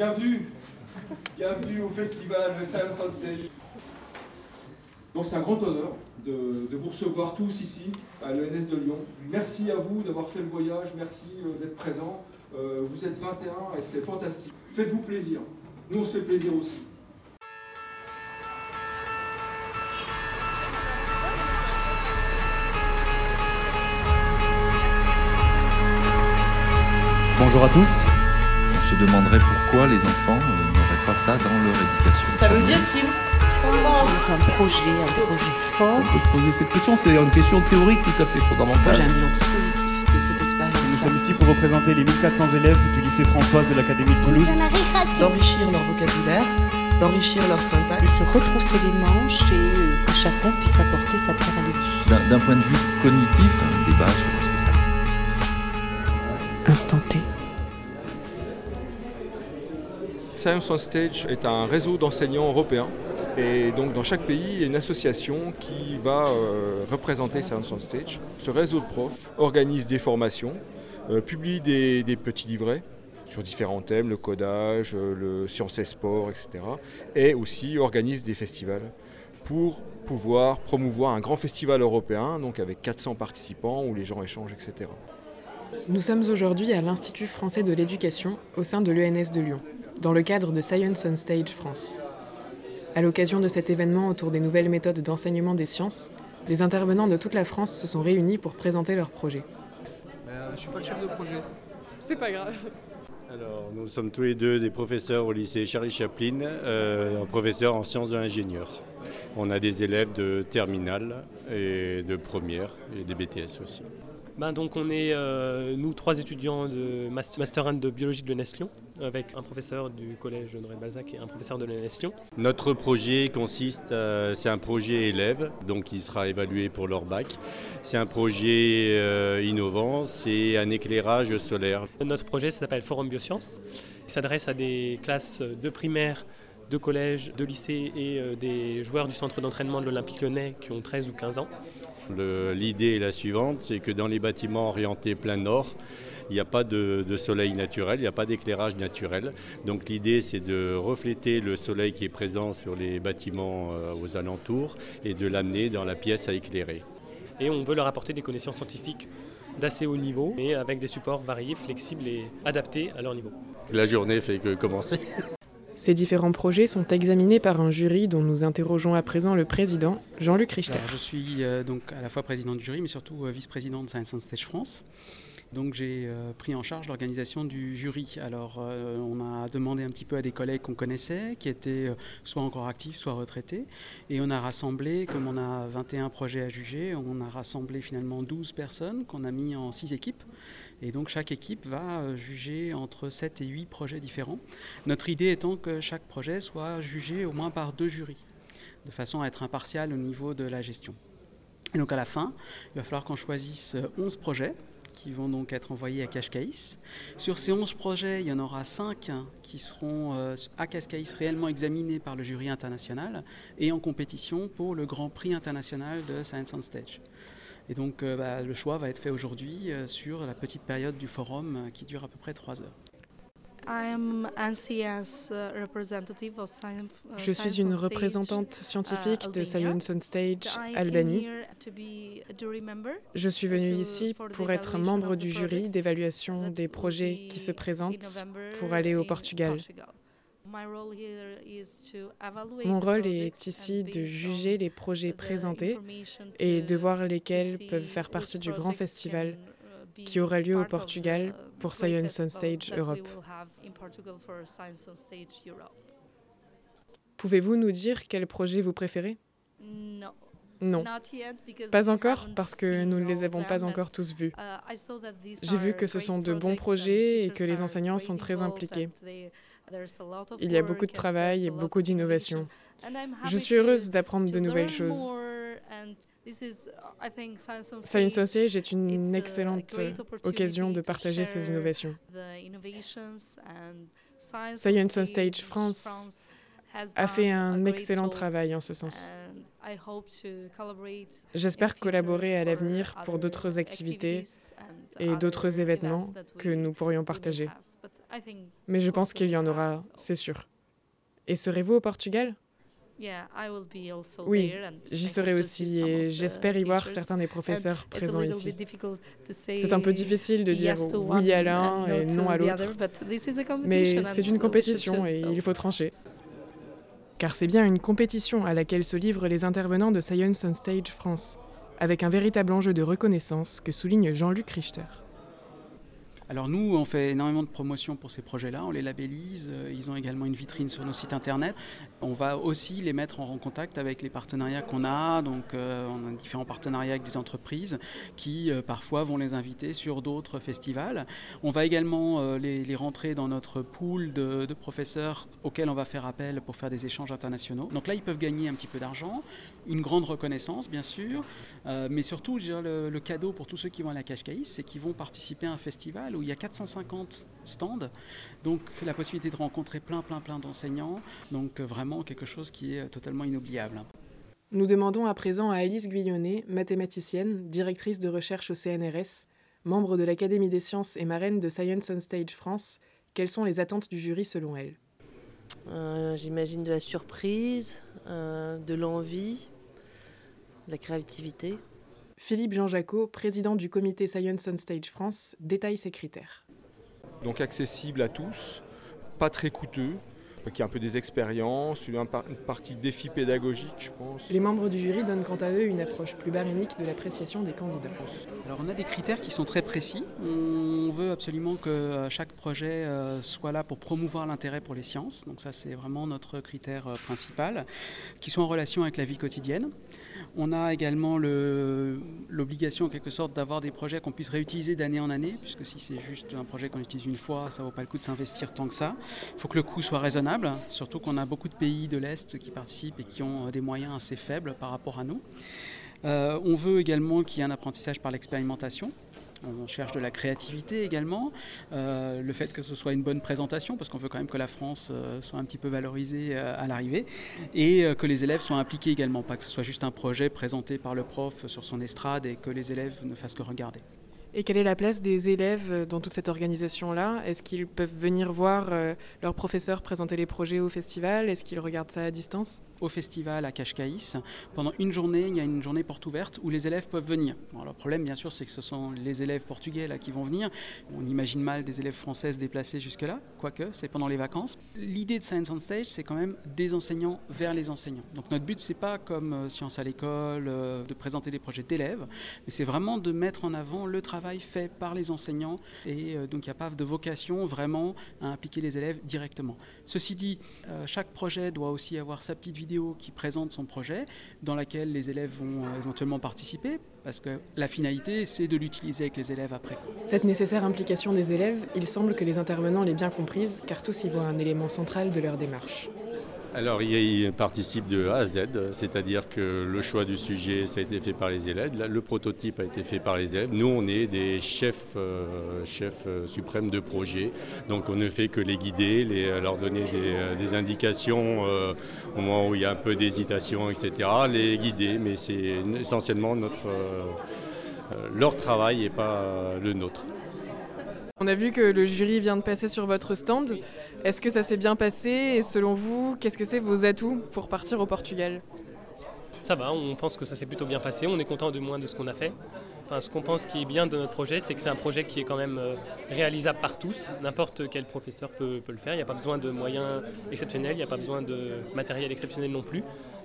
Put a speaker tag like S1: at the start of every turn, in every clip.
S1: Bienvenue, bienvenue au festival Science on Stage. Donc c'est un grand honneur de, vous recevoir tous ici à l'ENS de Lyon. Merci à vous d'avoir fait le voyage, merci euh, d'être présents. Euh, vous êtes 21 et c'est fantastique. Faites-vous plaisir. Nous on se fait plaisir aussi.
S2: Bonjour à tous.
S3: Se demanderait pourquoi les enfants euh, n'auraient pas ça dans leur éducation.
S4: Ça veut dire qu'ils
S5: un projet, un projet fort.
S6: On peut se poser cette question, c'est une question théorique tout à fait fondamentale.
S5: Moi j'ai un bilan très positif de cette expérience.
S2: Nous sommes ici pour représenter les 1400 élèves du lycée Françoise de l'Académie de Toulouse.
S4: D'enrichir leur vocabulaire, d'enrichir leur syntaxe.
S5: Et se retrousser les manches et euh, que chacun puisse apporter sa pierre à l'édifice.
S3: D'un point de vue cognitif, un débat sur ce que c'est artistique.
S5: Instant T.
S7: Science on Stage est un réseau d'enseignants européens. Et donc dans chaque pays, il y a une association qui va euh, représenter Science on Stage. Ce réseau de profs organise des formations, euh, publie des, des, petits livrets sur différents thèmes, le codage, euh, le sciences et sport, etc. Et aussi organise des festivals pour pouvoir promouvoir un grand festival européen, donc avec 400 participants où les gens échangent, etc.
S8: Nous sommes aujourd'hui à l'Institut français de l'éducation au sein de l'ENS de Lyon, dans le cadre de Science on Stage France. À l'occasion de cet événement autour des nouvelles méthodes d'enseignement des sciences, des intervenants de toute la France se sont réunis pour présenter leurs projets.
S9: Euh, je ne suis pas le chef de projet.
S10: C'est pas grave.
S11: Alors, nous sommes tous les deux des professeurs au lycée Charlie Chaplin, euh, professeurs en sciences de l'ingénieur. On a des élèves de terminale et de première et des BTS aussi.
S12: Ben donc on est, euh, nous, trois étudiants de Master 1 de biologie de l'ENS Lyon, avec un professeur du collège Honoré de Balzac et un professeur de l'ENS Lyon.
S11: Notre projet consiste, euh, c'est un projet élève, donc il sera évalué pour leur bac. C'est un projet euh, innovant, c'est un éclairage solaire.
S12: Notre projet s'appelle Forum Biosciences. Il s'adresse à des classes de primaire de collège, de lycée et des joueurs du centre d'entraînement de l'Olympique lyonnais qui ont 13 ou 15 ans.
S11: L'idée est la suivante, c'est que dans les bâtiments orientés plein nord, il n'y a pas de, de, soleil naturel, il n'y a pas d'éclairage naturel. Donc l'idée c'est de refléter le soleil qui est présent sur les bâtiments euh, aux alentours et de l'amener dans la pièce à éclairer.
S12: Et on veut leur apporter des connaissances scientifiques d'assez haut niveau, mais avec des supports variés, flexibles et adaptés à leur niveau.
S11: La journée fait que commencer.
S8: Ces différents projets sont examinés par un jury dont nous interrogeons à présent le président, Jean-Luc Richter.
S13: Je suis euh, donc à la fois président du jury, mais surtout euh, vice-président de Science on Stage France. Donc j'ai euh, pris en charge l'organisation du jury. Alors on a demandé un petit peu à des collègues qu'on connaissait, qui étaient soit encore actifs, soit retraités. Et on a rassemblé, comme on a 21 projets à juger, on a rassemblé finalement 12 personnes qu'on a mis en 6 équipes. Et donc chaque équipe va juger entre 7 et 8 projets différents. Notre idée étant que chaque projet soit jugé au moins par deux jurys, de façon à être impartial au niveau de la gestion. Et donc à la fin, il va falloir qu'on choisisse 11 projets qui vont donc être envoyés à Cascais. Sur ces 11 projets, il y en aura 5 qui seront euh, à Cascais réellement examinés par le jury international et en compétition pour le Grand Prix international de Science on Stage. Et donc euh, bah, le choix va être fait aujourd'hui euh, sur la petite période du forum euh, qui dure à peu près 3 heures.
S8: Je suis une représentante scientifique de Science on Stage Albanie. Je suis venue ici pour être membre du jury d'évaluation des projets qui se présentent pour aller au Portugal. Mon rôle est ici de juger les projets présentés et de voir lesquels peuvent faire partie du grand festival qui aura lieu au Portugal pour Science on Stage Europe. Pouvez-vous nous dire quel projet vous préférez? Non. Pas encore, parce que nous ne les avons pas encore tous vus. J'ai vu que ce sont de bons projets et que les enseignants sont très impliqués. Il y a beaucoup de travail et beaucoup d'innovation. Je suis heureuse d'apprendre de nouvelles choses. Science on Stage est une excellente occasion de partager ces innovations. Science on Stage France a fait un excellent travail en ce sens. J'espère collaborer à l'avenir pour d'autres activités et d'autres événements que nous pourrions partager. Mais je pense qu'il y en aura, c'est sûr. Et serez-vous au Portugal? Oui, j'y serai aussi et j'espère y voir certains des professeurs présents ici. C'est un peu difficile de dire oui à l'un et non à l'autre, mais c'est une compétition et il faut trancher. Car c'est bien une compétition à laquelle se livrent les intervenants de Science on Stage France, avec un véritable enjeu de reconnaissance que souligne Jean-Luc Richter.
S13: Alors nous, on fait énormément de promotions pour ces projets-là, on les labellise, euh, ils ont également une vitrine sur nos sites internet. On va aussi les mettre en contact avec les partenariats qu'on a, donc euh, on a différents partenariats avec des entreprises qui euh, parfois vont les inviter sur d'autres festivals. On va également les, rentrer dans notre pool de, professeurs auxquels on va faire appel pour faire des échanges internationaux. Donc là, ils peuvent gagner un petit peu d'argent, une grande reconnaissance bien sûr, mais surtout le, cadeau pour tous ceux qui vont à la Cache Caïs, c'est qu'ils vont participer à un festival où il y a 450 stands, donc la possibilité de rencontrer plein, plein, plein d'enseignants, donc euh, vraiment quelque chose qui est totalement inoubliable.
S8: Nous demandons à présent à Alice Guyonnet, mathématicienne, directrice de recherche au CNRS, membre de l'Académie des sciences et marraine de Science on Stage France, quelles sont les attentes du jury selon elle?
S10: Euh, J'imagine de la surprise, euh, de l'envie, de la créativité.
S8: Philippe Jean Jacot, président du comité Science on Stage France, détaille ses critères.
S7: Donc accessible à tous, pas très coûteux, qui a un peu des expériences, une, partie défi pédagogique, je pense.
S8: Les membres du jury donnent quant à eux une approche plus barémique de l'appréciation des candidats.
S13: Alors on a des critères qui sont très précis. On veut absolument que euh, chaque projet euh, soit là pour promouvoir l'intérêt pour les sciences. Donc ça c'est vraiment notre critère euh, principal, qui soit en relation avec la vie quotidienne. On a également l'obligation en quelque sorte d'avoir des projets qu'on puisse réutiliser d'année en année, puisque si c'est juste un projet qu'on utilise une fois, ça ne vaut pas le coup de s'investir tant que ça. Il faut que le coût soit raisonnable, surtout qu'on a beaucoup de pays de l'Est qui participent et qui ont des moyens assez faibles par rapport à nous. Euh, on veut également qu'il y ait un apprentissage par l'expérimentation. On cherche de la créativité également, euh, le fait que ce soit une bonne présentation, parce qu'on veut quand même que la France euh, soit un petit peu valorisée euh, à l'arrivée, et que les élèves soient impliqués également, pas que ce soit juste un projet présenté par le prof sur son estrade et que les élèves ne fassent que regarder.
S8: Et quelle est la place des élèves dans toute cette organisation-là? Est-ce qu'ils peuvent venir voir euh, leurs professeurs présenter les projets au festival? Est-ce qu'ils regardent ça à distance?
S13: Au festival à Cascaïs, pendant une journée, il y a une journée porte ouverte où les élèves peuvent venir. le problème, bien sûr, c'est que ce sont les élèves portugais là, qui vont venir. On imagine mal des élèves françaises déplacés jusque-là, quoique c'est pendant les vacances. L'idée de Science on Stage, c'est quand même des enseignants vers les enseignants. Donc notre but, c'est pas comme euh, Science à l'école, euh, de présenter des projets d'élèves, mais c'est vraiment de mettre en avant le travail fait par les enseignants et euh, donc il n'y a pas de vocation vraiment à impliquer les élèves directement. Ceci dit, euh, chaque projet doit aussi avoir sa petite vidéo qui présente son projet dans laquelle les élèves vont euh, éventuellement participer parce que la finalité c'est de l'utiliser avec les élèves après.
S8: Cette nécessaire implication des élèves, il semble que les intervenants l'aient bien comprise car tous y voient un élément central de leur démarche.
S11: Alors, il participe de A à Z, c'est-à-dire que le choix du sujet, ça a été fait par les élèves, le prototype a été fait par les élèves. Nous, on est des chefs, euh, chefs euh, suprêmes de projet, donc on ne fait que les guider, euh, leur donner des, indications au moment où il y a un peu d'hésitation, etc., les guider, mais c'est essentiellement notre, leur travail et pas le nôtre.
S8: On a vu que le jury vient de passer sur votre stand. Est-ce que ça s'est bien passé Et selon vous, qu'est-ce que c'est vos atouts pour partir au Portugal?
S12: Ça va, on pense que ça s'est plutôt bien passé. On est content de moins de ce qu'on a fait. Enfin, ce qu'on pense qui est bien de notre projet, c'est que c'est un projet qui est quand même euh, réalisable par tous. N'importe quel professeur peut, le faire. Il n'y a pas besoin de moyens exceptionnels, il n'y a pas besoin de matériel exceptionnel non plus.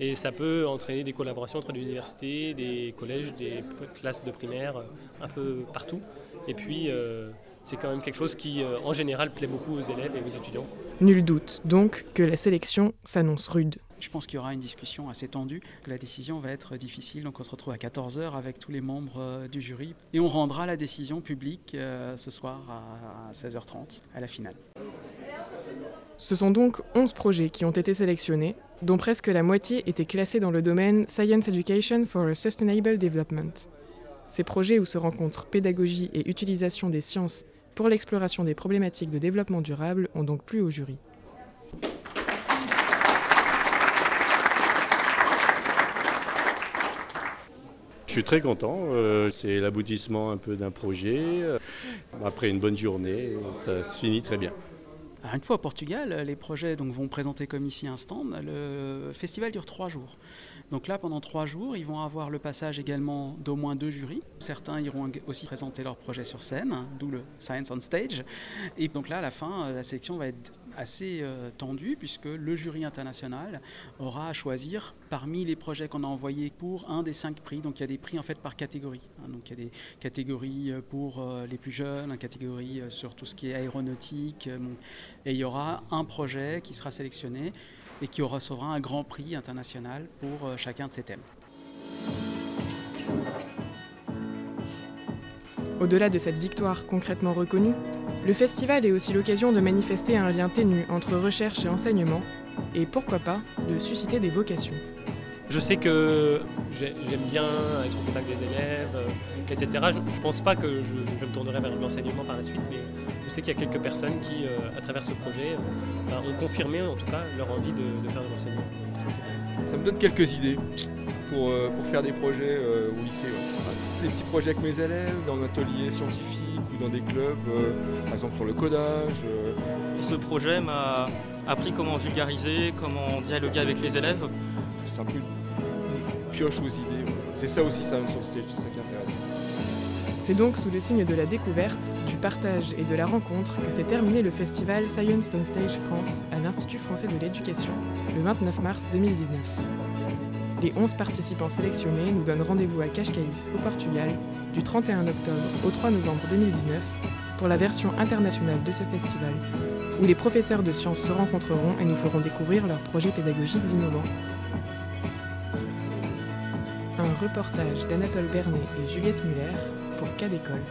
S12: Et ça peut entraîner des collaborations entre l'université, des collèges, des classes de primaire, euh, un peu partout. Et puis, euh, c'est quand même quelque chose qui, euh, en général, plaît beaucoup aux élèves et aux étudiants.
S8: Nul doute donc que la sélection s'annonce rude.
S13: Je pense qu'il y aura une discussion assez tendue, que la décision va être difficile. Donc on se retrouve à 14h avec tous les membres euh, du jury et on rendra la décision publique euh, ce soir à 16h30 à la finale.
S8: Ce sont donc 11 projets qui ont été sélectionnés, dont presque la moitié étaient classés dans le domaine Science Education for a Sustainable Development. Ces projets où se rencontrent pédagogie et utilisation des sciences pour l'exploration des problématiques de développement durable ont donc plu au jury.
S11: Je suis très content, euh, c'est l'aboutissement un peu d'un projet. Euh, après une bonne journée, ça se finit très bien
S13: une fois au Portugal, les projets donc, vont présenter comme ici un stand. Le festival dure trois jours. Donc là, pendant trois jours, ils vont avoir le passage également d'au moins deux jurys. Certains iront aussi présenter leur projet sur scène, d'où le Science on Stage. Et donc là, à la fin, la sélection va être assez euh, tendue, puisque le jury international aura à choisir parmi les projets qu'on a envoyés pour un des cinq prix. Donc il y a des prix en fait par catégorie. Hein. Donc il y a des catégories euh, pour euh, les plus jeunes, une catégorie sur tout ce qui est aéronautique. et il y aura un projet qui sera sélectionné et qui recevra un grand prix international pour euh, chacun de ces thèmes.
S8: Au-delà de cette victoire concrètement reconnue, le festival est aussi l'occasion de manifester un lien ténu entre recherche et enseignement, et pourquoi pas de susciter des vocations.
S12: Je sais que j'aime bien être au contact des élèves, euh, etc. Je ne pense pas que je, me tournerai vers l'enseignement par la suite, mais je sais qu'il y a quelques personnes qui, euh, à travers ce projet, euh, ben, ont confirmé en tout cas leur envie de, faire de l'enseignement.
S7: Ça, me donne quelques idées pour, pour faire des projets au lycée. Des petits projets avec mes élèves, dans un atelier scientifique ou dans des clubs, par exemple sur le codage.
S14: Ce projet m'a appris comment vulgariser, comment dialoguer avec les élèves
S7: c'est pioche aux idées. C'est ça aussi, stage, c'est ça qui intéresse.
S8: C'est donc sous le signe de la découverte, du partage et de la rencontre que s'est terminé le festival Science on Stage France à l'Institut français de l'éducation le 29 mars 2019. Les 11 participants sélectionnés nous donnent rendez-vous à Cascais, au Portugal, du 31 octobre au 3 novembre 2019 pour la version internationale de ce festival, où les professeurs de sciences se rencontreront et nous feront découvrir leurs projets pédagogiques innovants reportage d'Anatole Bernet et Juliette Muller pour Cas d'école.